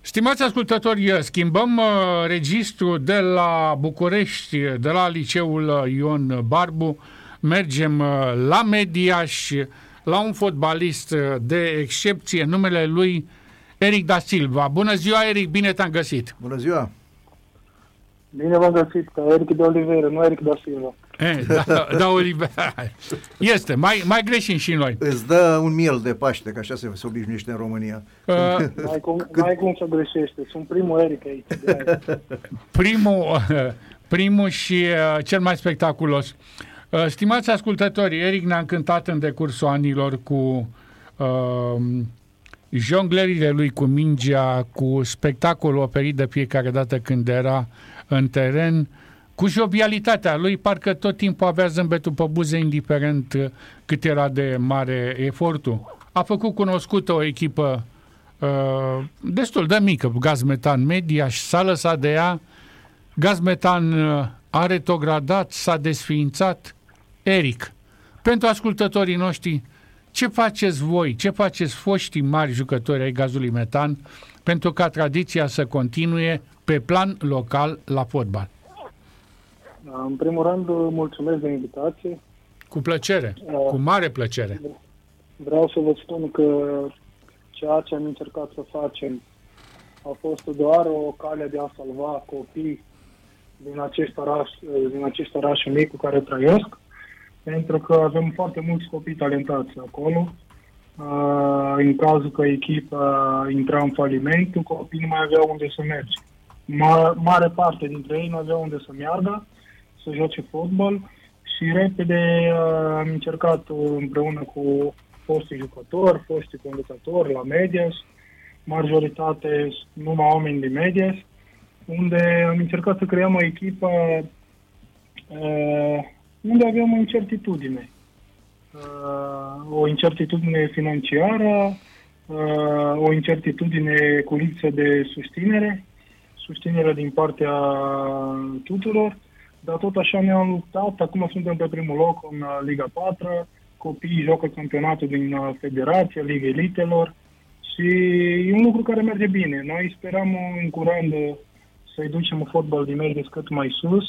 Stimați ascultători, schimbăm uh, registru de la București, de la liceul Ion Barbu, mergem uh, la Mediaș, la un fotbalist de excepție, numele lui Eric da Silva. Bună ziua, Eric, bine te-am găsit! Bună ziua! Bine v-am găsit, ca Eric de Oliveira, nu Eric da Silva. E, da, da, Oliveira. Este, mai, mai greșim și noi. Îți dă un miel de Paște, că așa se, se obișnuiește în România. Uh, n-ai, cum, n-ai cum să greșește, sunt primul Eric aici. primul, primul și uh, cel mai spectaculos. Uh, stimați ascultători, Eric ne-a încântat în decursul anilor cu uh, jonglerile lui cu mingea, cu spectacolul oferit de fiecare dată când era în teren, cu jovialitatea lui, parcă tot timpul avea zâmbetul pe buze, indiferent cât era de mare efortul. A făcut cunoscută o echipă uh, destul de mică, Gaz Metan Media, și s-a lăsat de ea. Gaz Metan uh, a retrogradat, s-a desființat. Eric, pentru ascultătorii noștri, ce faceți voi, ce faceți foștii mari jucători ai gazului metan pentru ca tradiția să continue pe plan local la fotbal? Da, în primul rând, mulțumesc de invitație. Cu plăcere, uh, cu mare plăcere. Vreau să vă spun că ceea ce am încercat să facem a fost doar o cale de a salva copii din acest oraș, din acest oraș mic cu care trăiesc pentru că avem foarte mulți copii talentați acolo. Uh, în cazul că echipa intra în faliment, copiii nu mai aveau unde să merge. Ma- mare parte dintre ei nu aveau unde să meargă, să joace fotbal și repede uh, am încercat împreună cu foștii jucători, foștii conducători la Medias, majoritate numai oameni de Medias, unde am încercat să creăm o echipă uh, unde avem o incertitudine. Uh, o incertitudine financiară, uh, o incertitudine cu lipsă de susținere, susținere din partea tuturor, dar tot așa ne-am luptat. Acum suntem pe primul loc în uh, Liga 4, copiii joacă campionatul din uh, Federație, Liga Elitelor și e un lucru care merge bine. Noi sperăm în curând să-i ducem fotbal din Mergeți cât mai sus,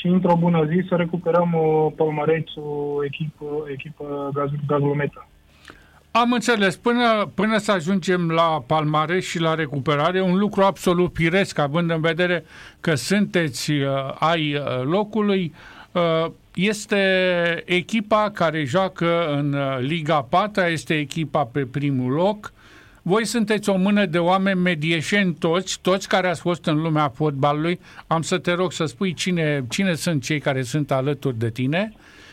și într-o bună zi să recuperăm o palmarețul echipă, echipă Gazlumeța. Am înțeles. Până, până să ajungem la palmares și la recuperare, un lucru absolut firesc, având în vedere că sunteți uh, ai uh, locului, uh, este echipa care joacă în uh, Liga 4, este echipa pe primul loc, voi sunteți o mână de oameni medieșeni toți, toți care ați fost în lumea fotbalului. Am să te rog să spui cine, cine sunt cei care sunt alături de tine.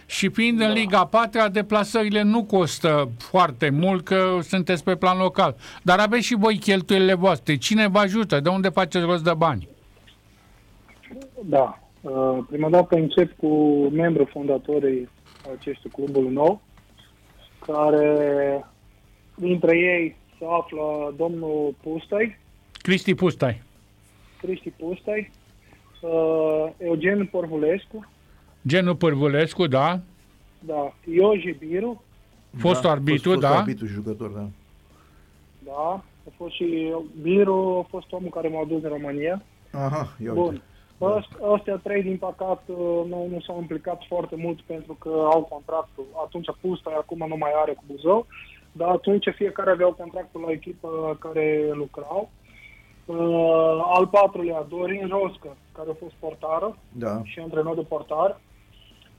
Și fiind da. în Liga 4, deplasările nu costă foarte mult, că sunteți pe plan local. Dar aveți și voi cheltuielile voastre. Cine vă ajută? De unde faceți rost de bani? Da. Uh, prima dată încep cu membru fondatorii acestui clubul nou, care dintre ei se află domnul Pustai. Cristi Pustai. Cristi Pustai. Uh, Eugen Porvulescu. Genul Porvulescu, da. Da. Ioji Biru. Fost da, arbitru, fost, da. Fost arbitru jucător, da. Da. A fost și Biru, a fost omul care m-a dus în România. Aha, eu Bun. Astea trei, din păcat, uh, nu, nu s-au implicat foarte mult pentru că au contractul. Atunci Pustai acum nu mai are cu Buzău dar atunci fiecare aveau contractul la echipă care lucrau. Uh, al patrulea, Dorin Roscă, care a fost portară da. și antrenor de portar.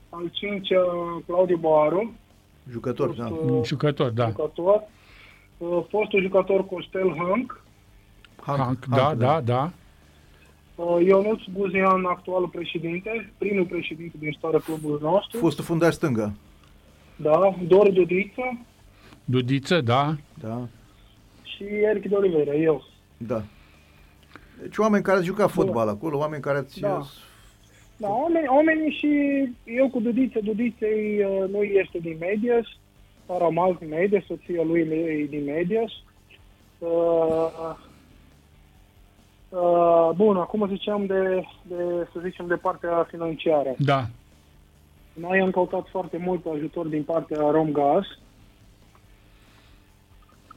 Al cincea, Claudiu Boaru. Jucător, fost, da. Uh, jucător, da. Jucător. Uh, fostul jucător Costel Hank. Hank, Hank da, Hank, da, da. da. Uh, Ionuț Buzian, actualul președinte, primul președinte din istoria clubului nostru. Fostul fundaș stângă. Da, Dor Dudiță, Dudiță, da. Da. Și Eric de Oliveira, eu. Da. Deci oameni care jucat fotbal da. acolo, oameni care ați... Da. Da, oameni, oamenii și eu cu Dudiță, Dudiței uh, nu este din Medias, Aramal din Medias, soția lui e din Medias. Uh, uh, bun, acum ziceam de, de, să zicem, de partea financiară. Da. Noi am căutat foarte mult ajutor din partea Romgaz,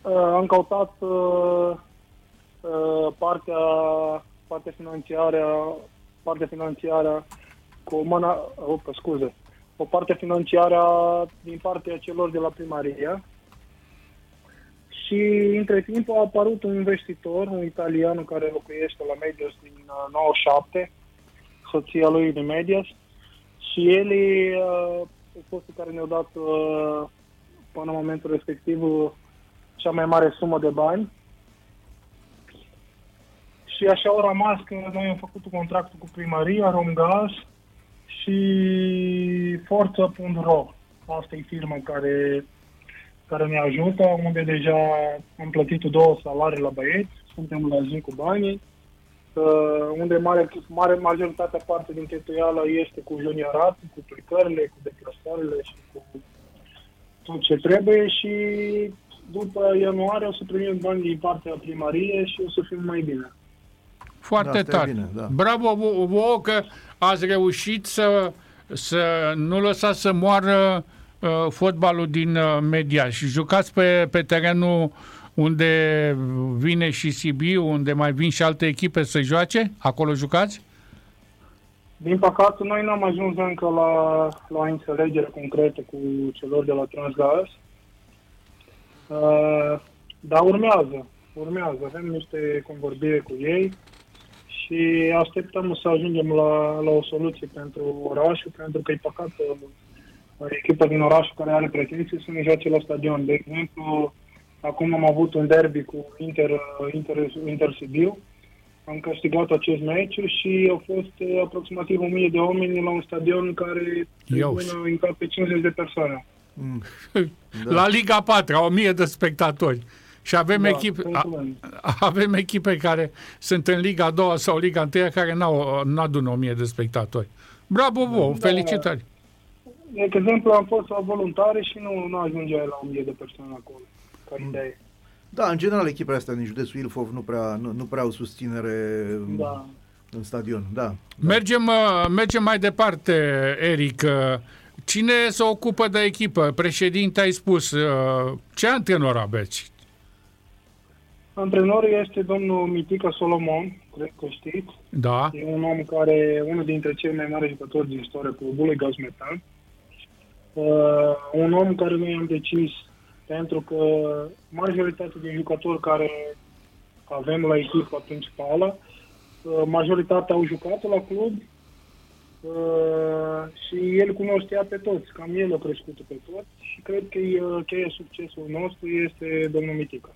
Uh, am căutat uh, uh, partea, partea financiară, partea financiară cu o mână, oh, scuze, o parte financiară din partea celor de la primărie. Și între timp a apărut un investitor, un italian care locuiește la Medias din 97, soția lui din Medias, și el uh, au fost care ne-au dat uh, până în momentul respectiv cea mai mare sumă de bani. Și așa au rămas că noi am făcut un contract cu primăria, Romgaz și Forța.ro. Asta e firma care, care ne ajută, unde deja am plătit două salarii la băieți, suntem la zi cu banii, uh, unde mare, mare majoritatea parte din cheltuială este cu juniorat, cu plecările, cu deplasările și cu tot ce trebuie și după ianuarie o să primim bani din partea primăriei și o să fim mai bine. Foarte da, tare. Bine, da. Bravo vouă că ați reușit să, să nu lăsați să moară uh, fotbalul din uh, media și jucați pe, pe terenul unde vine și Sibiu, unde mai vin și alte echipe să joace? Acolo jucați? Din păcate, noi n-am ajuns încă la, la o înțelegere concretă cu celor de la Transgaz. Uh, dar urmează, urmează. Avem niște convorbire cu ei și așteptăm să ajungem la, la o soluție pentru orașul, pentru că e păcat uh, echipa din orașul care are pretenții să ne joace la stadion. De exemplu, acum am avut un derby cu Inter, uh, Inter, Inter Sibiu, am câștigat acest meci și au fost uh, aproximativ 1000 de oameni la un stadion care în cap pe 50 de persoane. Mm. Da. La Liga 4, 1000 de spectatori. Și avem, da, echipe, a, avem echipe care sunt în Liga 2 sau Liga 1 care n-au, n-adună 1000 de spectatori. Bravo vouă, da, felicitări! De exemplu, am fost la voluntare și nu, nu ajungea la 1000 de persoane acolo. Care mm. Da, în general echipele astea din județul Ilfov nu prea, nu, nu prea au susținere da. în stadion. Da, da. Mergem, uh, mergem mai departe, Eric. Uh, cine se ocupă de echipă? Președinte, ai spus. Uh, ce antrenor aveți? Antrenorul este domnul Mitica Solomon, cred că știți. Da. E un om care, unul dintre cei mai mari jucători din istoria clubului, Gazmetan. Uh, un om care noi am decis pentru că majoritatea din jucători care avem la echipa principală, uh, majoritatea au jucat la club uh, și el cunoștea pe toți, cam el a crescut pe toți și cred că uh, cheia succesul nostru este domnul Mitica.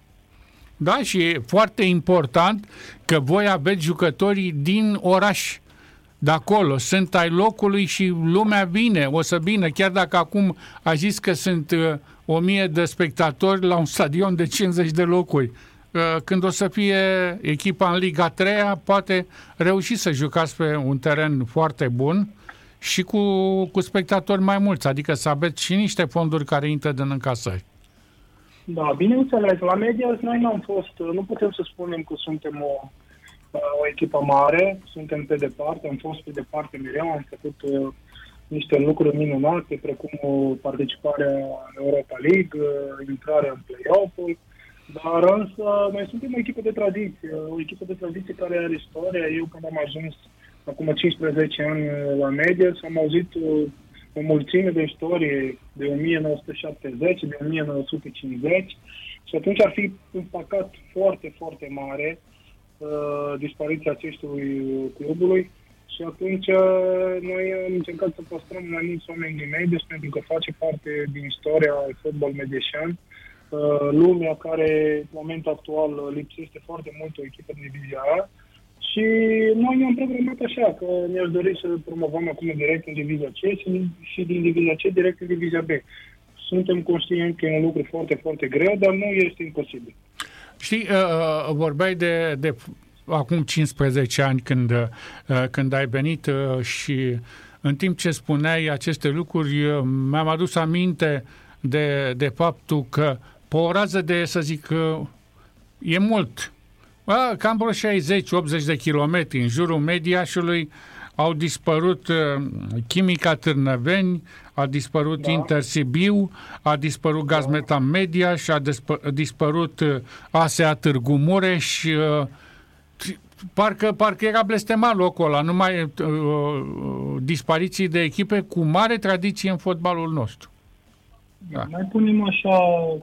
Da, și e foarte important că voi aveți jucătorii din oraș de acolo, sunt ai locului și lumea vine, o să vină, chiar dacă acum a zis că sunt uh, o mie de spectatori la un stadion de 50 de locuri. Uh, când o să fie echipa în Liga 3 poate reuși să jucați pe un teren foarte bun și cu, cu spectatori mai mulți, adică să aveți și niște fonduri care intră din încasări. Da, bineînțeles, la media noi nu am fost, nu putem să spunem că suntem o, o echipă mare, suntem pe departe, am fost pe departe mereu, am făcut uh, niște lucruri minunate, precum participarea în Europa League, uh, intrarea în play-off-ul, dar însă noi suntem o echipă de tradiție, o echipă de tradiție care are istoria. Eu când am ajuns acum 15 ani la media, am auzit uh, o mulțime de istorie de 1970, de 1950 și atunci ar fi un păcat foarte, foarte mare uh, dispariția acestui clubului și atunci uh, noi am încercat să păstrăm mai mulți oameni din Medius pentru că face parte din istoria fotbal medieșan. Uh, lumea care în momentul actual lipsește foarte mult o echipă din divizia A și noi ne-am programat așa că ne-aș dori să promovăm acum direct în divizia C și din divizia C direct în divizia B. Suntem conștienți că e un lucru foarte, foarte greu, dar nu este imposibil. Știi, uh, vorbeai de, de acum 15 ani când, uh, când ai venit uh, și în timp ce spuneai aceste lucruri, uh, mi-am adus aminte de, de faptul că pe o rază de, să zic, e mult, cam vreo 60-80 de kilometri în jurul Mediașului, au dispărut uh, Chimica Târnăveni, a dispărut da. Intersibiu, a dispărut da. Gazmetan Media și a dispărut uh, ASEA Târgu Mureș. Uh, parcă, parcă era blestemat locul ăla, numai uh, dispariții de echipe cu mare tradiție în fotbalul nostru. Da. Mai punem așa,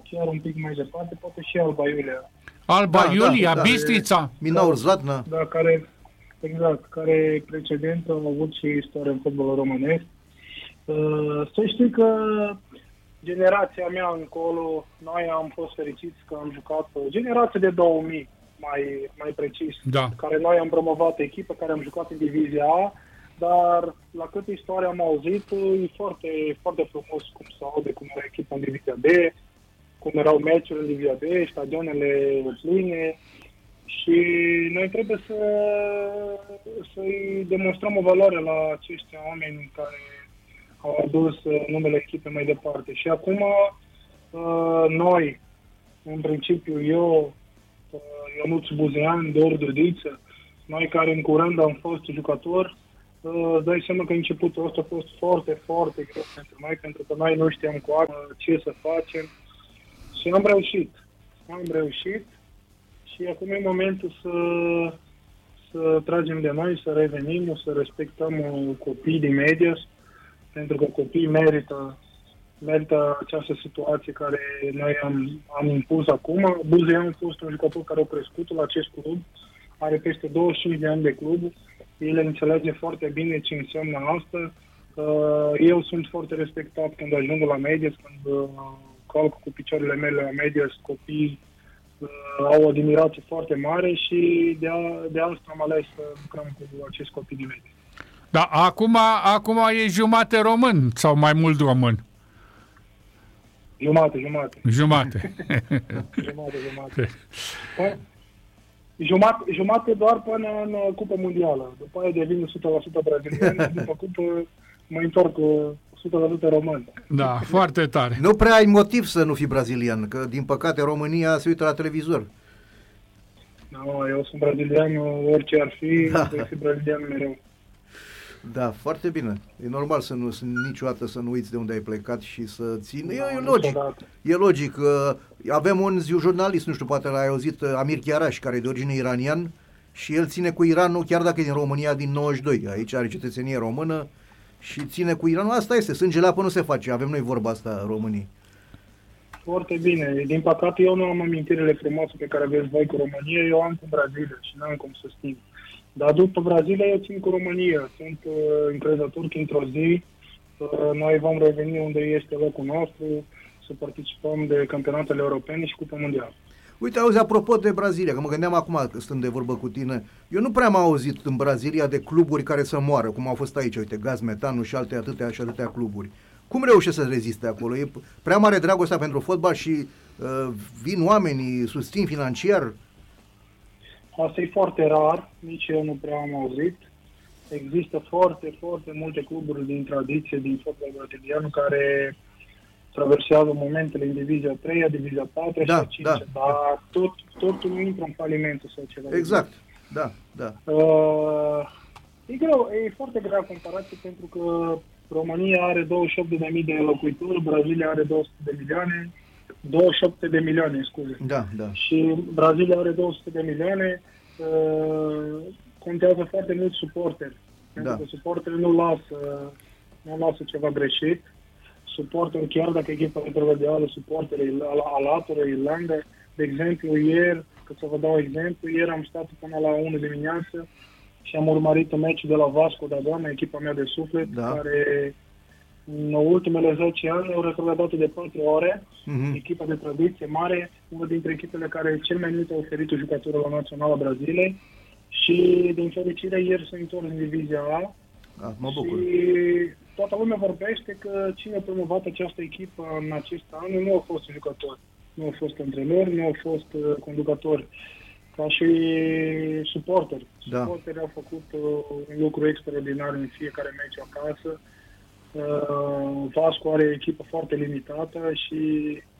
chiar un pic mai departe, poate și Alba Iulia. Alba da, Iulia, da, Bistrița. Da, Minaur Zlatna. Da, care, exact, care precedent a avut și istorie în fotbalul românesc. Uh, să știi că generația mea încolo, noi am fost fericiți că am jucat generația de 2000, mai, mai precis, da. care noi am promovat echipă, care am jucat în divizia A, dar la câte istorie am auzit, e foarte, foarte frumos cum se aude, cum era echipa în divizia B, cum erau meciuri în divizia B, stadionele pline și noi trebuie să, să-i demonstrăm o valoare la acești oameni care au adus numele echipei mai departe. Și acum uh, noi, în principiu eu, uh, Ionuț Buzean, Dor Dudiță, noi care în curând am fost jucători, îți dai seama că începutul ăsta a fost foarte, foarte greu pentru noi, pentru că noi nu știam cu ce să facem și am reușit. Am reușit și acum e momentul să, să tragem de noi, să revenim, să respectăm copiii din media, pentru că copiii merită, merită această situație care noi am, am impus acum. Buzean a fost un jucător care a crescut la acest club, are peste 25 de ani de club, el înțelege foarte bine ce înseamnă asta. Eu sunt foarte respectat când ajung la Medias, când uh, calc cu picioarele mele la Medias, copii uh, au o admirație foarte mare și de, a, de asta am ales să lucrăm cu acest copii din Medias. Da, acum, acum e jumate român sau mai mult român? Jumate, jumate. Jumate. jumate, jumate. Păi, jumate, jumate doar până în uh, Cupa Mondială. După aia devin 100% brazilian, după Cupă mă întorc 100% român. Da, foarte tare. Nu prea ai motiv să nu fii brazilian, că din păcate România se uită la televizor. Nu, eu sunt brazilian, orice ar fi, da. voi fi brazilian mereu. Da, foarte bine. E normal să nu niciodată să nu uiți de unde ai plecat și să ții. Da, e, e logic. E logic. Uh, avem un ziu jurnalist, nu știu, poate l-ai auzit, uh, Amir Chiaraș, care e de origine iranian și el ține cu Iranul, chiar dacă e din România din 92. Aici are cetățenie română și ține cu Iranul. Asta este, sângele apă nu se face. Avem noi vorba asta în România. Foarte bine. Din păcate, eu nu am amintirile frumoase pe care aveți voi cu România, eu am cu Brazilia și nu am cum să schimb. Dar după Brazilia eu țin cu România. Sunt uh, încrezător că într-o zi uh, noi vom reveni unde este locul nostru, să participăm de campionatele europene și Cupa Mondială. Uite, auzi, apropo de Brazilia, că mă gândeam acum, stând de vorbă cu tine, eu nu prea am auzit în Brazilia de cluburi care să moară, cum au fost aici, uite, Gaz Metanu și alte atâtea și atâtea cluburi. Cum reușește să reziste acolo? E prea mare dragostea pentru fotbal și uh, vin oamenii, susțin financiar? Asta e foarte rar, nici eu nu prea am auzit. Există foarte, foarte multe cluburi din tradiție din fotbal brazilian care traversează momentele în divizia 3, divizia 4 da, și 5, da. dar tot, totul nu intră în falimentul sau ceva. Exact, da, da. Uh, e greu, e foarte grea comparație pentru că România are 28.000 de locuitori, Brazilia are 200 de milioane, 27 de milioane, scuze. Da, da. Și Brazilia are 200 de milioane, uh, contează foarte mult suporteri. Pentru da. că suporterii nu lasă, nu lasă ceva greșit. Suporterii, chiar dacă echipa e intermedială, suporterii alătură Irlanda. De exemplu, ieri, că să vă dau exemplu, ieri am stat până la 1 dimineață și am urmărit un meci de la Vasco da Gama, echipa mea de suflet, da. care în ultimele 10 ani au retrogradat de 4 ore, uh-huh. echipa de tradiție mare, una dintre echipele care cel mai mult au oferit o jucătură la Naționala Brazilei și, din fericire, ieri s-a întors în divizia A. Ah, mă bucur. Și toată lumea vorbește că cine a promovat această echipă în acest an nu au fost jucători, nu au fost antrenori, nu au fost uh, conducători, ca și suporteri. Da. Suporterii au făcut uh, un lucru extraordinar în fiecare meci acasă. Uh, Vasco are o echipă foarte limitată și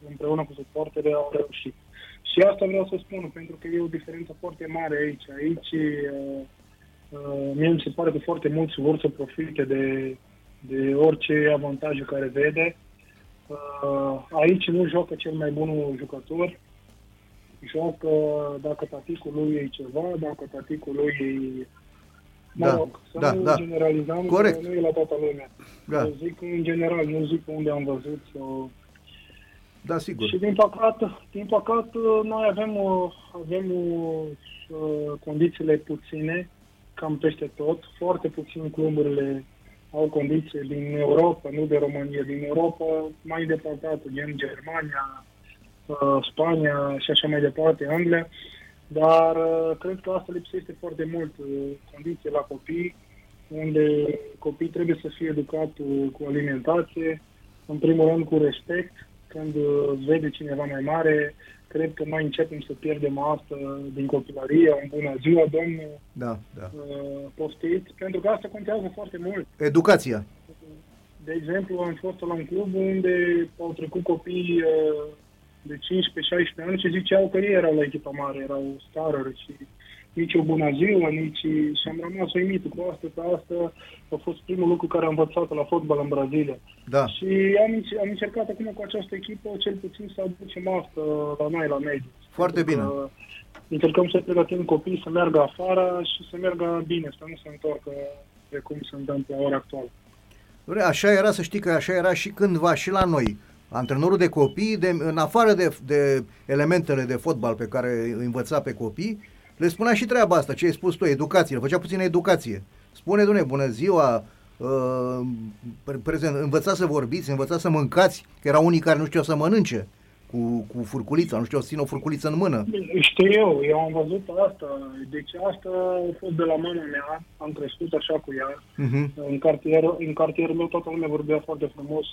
împreună cu suporterii au reușit. Și asta vreau să spun, pentru că e o diferență foarte mare aici. Aici uh, Uh, mie mi se pare că foarte mulți vor să profite de, de orice avantaje care vede. Uh, aici nu joacă cel mai bun jucător, joacă dacă taticul lui e ceva, dacă taticul lui e Mă da, rog, să da, nu da. generalizăm, Corect. că nu e la toată lumea. Da. Eu zic în general, nu zic unde am văzut sau... Da, sigur. Și din păcate, din păcate noi avem, uh, avem uh, condițiile puține, cam peste tot. Foarte puțin cluburile au condiții din Europa, nu de România, din Europa mai depărtată, gen Germania, uh, Spania și așa mai departe, Anglia. Dar uh, cred că asta lipsește foarte mult, uh, condiții la copii, unde copiii trebuie să fie educați uh, cu alimentație, în primul rând cu respect, când uh, vede cineva mai mare, cred că noi începem să pierdem asta din copilărie, în bună ziua, domnul, Da, da. uh, poftiți, pentru că asta contează foarte mult. Educația. De exemplu, am fost la un club unde au trecut copii uh, de 15-16 ani și ziceau că ei erau la echipa mare, erau starări și nici o bună ziua, nici... și am rămas uimit cu asta, că asta a fost primul lucru care am învățat la fotbal în Brazilia. Da. Și am, înce- am încercat acum cu această echipă, cel puțin să aducem asta la noi, la mediu. Foarte Pentru bine. că Încercăm să pregătim copii să meargă afară și să meargă bine, să nu se întoarcă precum se întâmplă la ora actuală. Doamne, Așa era, să știi că așa era și cândva și la noi. Antrenorul de copii, de, în afară de, de elementele de fotbal pe care îi învăța pe copii, le spunea și treaba asta, ce ai spus tu, educație, le făcea puțină educație. Spune, domne, bună ziua, uh, pre- prezent, învățați să vorbiți, învățați să mâncați, că erau unii care nu știau să mănânce cu, cu furculița, nu știau să țină o furculiță în mână. Știu eu, eu am văzut asta. Deci asta a fost de la mama mea, am crescut așa cu ea. Uh-huh. În, cartier, în cartierul meu toată lumea vorbea foarte frumos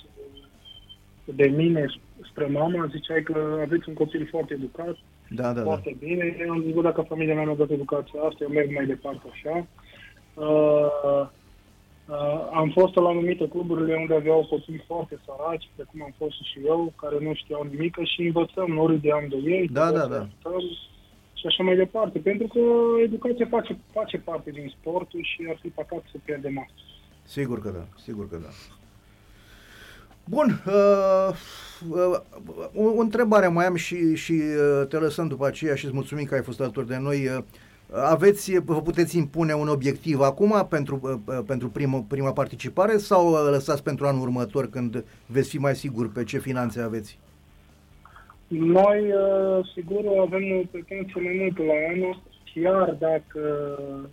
de mine spre mama, ziceai că aveți un copil foarte educat, Da, da, da. foarte bine. Eu am zis, bă, dacă familia mea mi-a dat educația asta, eu merg mai departe așa. Uh, uh, am fost la anumite cluburile unde aveau copii foarte săraci, precum am fost și eu, care nu știau nimic și învățăm, nu râdeam de ei. Da, trebuie da, să da. ajutăm Și așa mai departe, pentru că educația face, face parte din sportul și ar fi păcat să pierdem asta. Sigur că da, sigur că da. Bun, uh, uh, o, o întrebare mai am și, și uh, te lăsăm după aceea și îți mulțumim că ai fost alături de noi. Uh, aveți, vă puteți impune un obiectiv acum pentru, uh, uh, pentru primă, prima participare sau uh, lăsați pentru anul următor când veți fi mai sigur pe ce finanțe aveți? Noi, uh, sigur, avem pretenții mai mult la anul, chiar dacă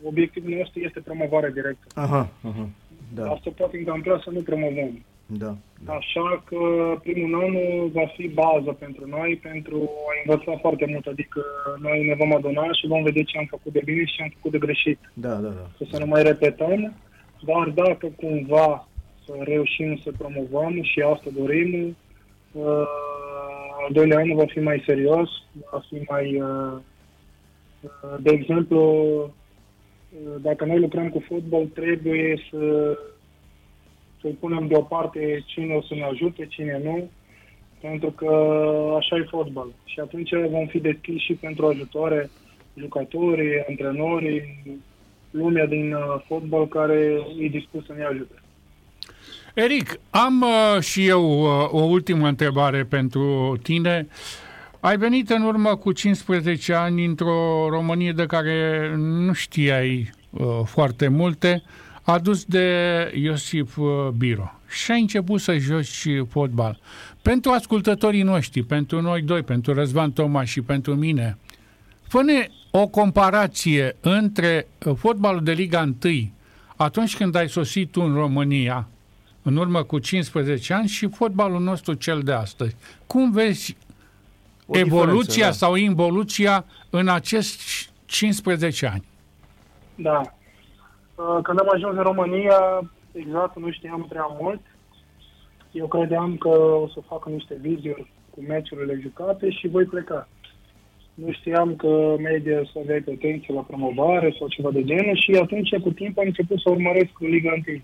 obiectivul nostru este promovarea directă. Aha, aha, da, Dar se poate întâmpla să nu promovăm. Da, da. Așa că primul an va fi bază pentru noi, pentru a învăța foarte mult. Adică noi ne vom aduna și vom vedea ce am făcut de bine și ce am făcut de greșit. Da, da, da. Să să nu mai repetăm, dar dacă cumva să reușim să promovăm și asta dorim, uh, al doilea an va fi mai serios, va fi mai... Uh, uh, de exemplu, uh, dacă noi lucrăm cu fotbal, trebuie să să-i punem deoparte cine o să ne ajute, cine nu, pentru că așa e fotbal. Și atunci vom fi deschiși și pentru ajutoare jucătorii, antrenorii, lumea din uh, fotbal care e dispus să ne ajute. Eric, am uh, și eu uh, o ultimă întrebare pentru tine. Ai venit în urmă cu 15 ani într-o Românie de care nu știai uh, foarte multe, adus de Iosif uh, Biro și ai început să joci fotbal. Pentru ascultătorii noștri, pentru noi doi, pentru Răzvan Toma și pentru mine, fă o comparație între uh, fotbalul de Liga 1 atunci când ai sosit tu în România, în urmă cu 15 ani, și fotbalul nostru cel de astăzi. Cum vezi O evoluția diferență, da. sau involuția în acești 15 ani? Da. Uh, Când am ajuns în România, exact, nu știam prea mult. Eu credeam că o să fac niște videouri cu meciurile jucate și voi pleca. Nu știam că media să avea pretenție la promovare sau ceva de genul și atunci, cu timp, am început să urmăresc Liga 1.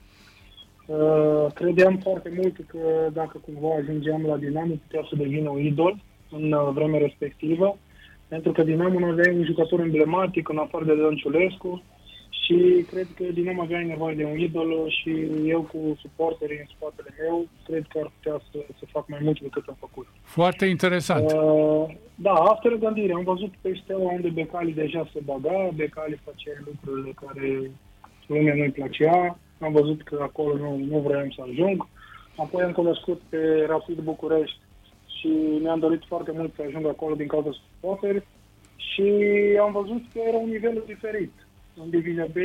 Uh, credeam foarte mult că dacă cumva ajungeam la Dinamo, putea să devină un idol în uh, vremea respectivă, pentru că Dinamo nu avea un jucător emblematic în afară de Dănciulescu și cred că din nou avea nevoie de un idol și eu cu suporterii în spatele meu, cred că ar putea să, să fac mai mult decât am făcut. Foarte interesant. Uh, da, after gândire, am văzut pe Steaua unde Becali deja se baga, Becali făcea lucrurile care lumea nu-i plăcea, am văzut că acolo nu, nu vreau să ajung, apoi am cunoscut pe Rapid București și mi-am dorit foarte mult să ajung acolo din cauza suporteri și am văzut că era un nivel diferit în divizia B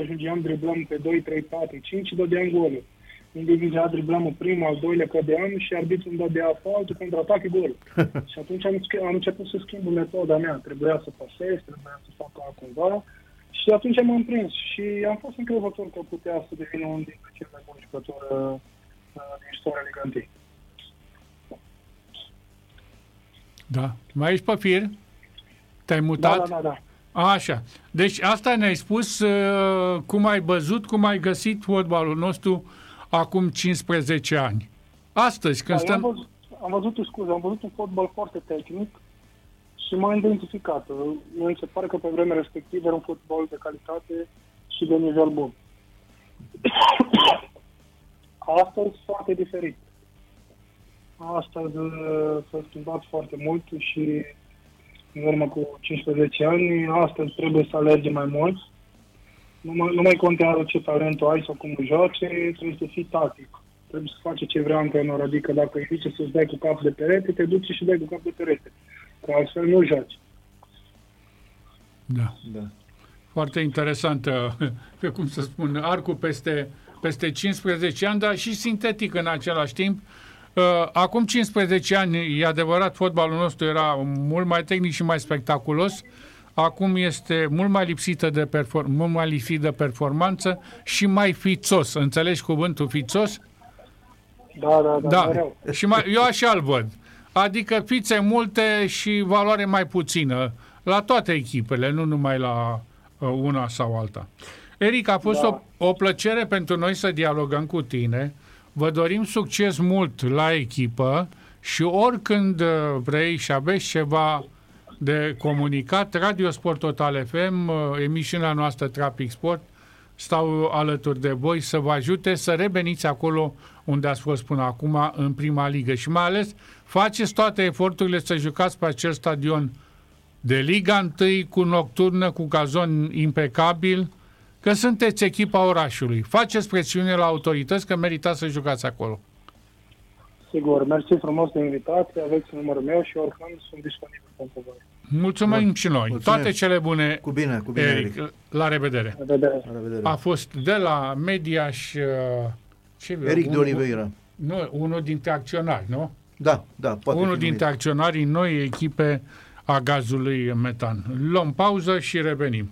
ajungeam, driblăm pe 2, 3, 4, 5 și dădeam golul. În divizia A driblam primul, al doilea cădeam și arbitrul îmi dădea faltul, contraatac e gol. și atunci am, am început să schimb metoda mea. Trebuia să pasez, trebuia să fac altcumva. Și atunci m-am prins și am fost încrezător că putea să devină unul dintre cei mai buni jucători uh, din istoria Ligantei. Da. Mai ești pe fir? Te-ai mutat? Da, da, da. da. Așa. Deci asta ne-ai spus uh, cum ai văzut, cum ai găsit fotbalul nostru acum 15 ani. Astăzi, când da, stăm... Am văzut, am văzut, scuze, am văzut un fotbal foarte tehnic și m-a identificat. Mi se pare că pe vremea respectivă era un fotbal de calitate și de nivel bun. Astăzi foarte diferit. Astăzi uh, s-a schimbat foarte mult și în urmă cu 15 ani, astăzi trebuie să alergi mai mult. Nu mai, nu mai contează ce talent ai sau cum joace, trebuie să fii tactic. Trebuie să faci ce vrea antrenor, adică dacă îi zice să-ți dai cu cap de perete, te duci și dai cu cap de perete. Că altfel nu joci. Da. da. Foarte interesant, pe cum să spun, arcul peste, peste 15 ani, dar și sintetic în același timp, Uh, acum 15 ani, e adevărat, fotbalul nostru era mult mai tehnic și mai spectaculos. Acum este mult mai lipsită de, perform- mult mai lipsit de performanță și mai fițos. Înțelegi cuvântul fițos? Da, da, da. da. Și mai, eu așa îl văd. Adică fițe multe și valoare mai puțină. La toate echipele, nu numai la uh, una sau alta. Eric, a fost da. o, o plăcere pentru noi să dialogăm cu tine. Vă dorim succes mult la echipă și oricând uh, vrei și aveți ceva de comunicat, Radio Sport Total FM, uh, emisiunea noastră Trapic Sport, stau alături de voi să vă ajute să reveniți acolo unde ați fost până acum în prima ligă. Și mai ales faceți toate eforturile să jucați pe acel stadion de Liga 1 cu nocturnă, cu gazon impecabil, că sunteți echipa orașului. Faceți presiune la autorități că meritați să jucați acolo. Sigur, mersi frumos de invitație, aveți numărul meu și oricând sunt disponibil pentru voi. Mulțumim Bun. și noi. Mulțumim. Toate cele bune. Cu bine, cu bine, Eric. Eric. La revedere. La revedere. La revedere. A fost de la media și... Uh, ce Eric unul, de Oliveira. Nu, unul dintre acționari, nu? Da, da. Poate unul dintre acționarii noi echipe a gazului metan. Luăm pauză și revenim.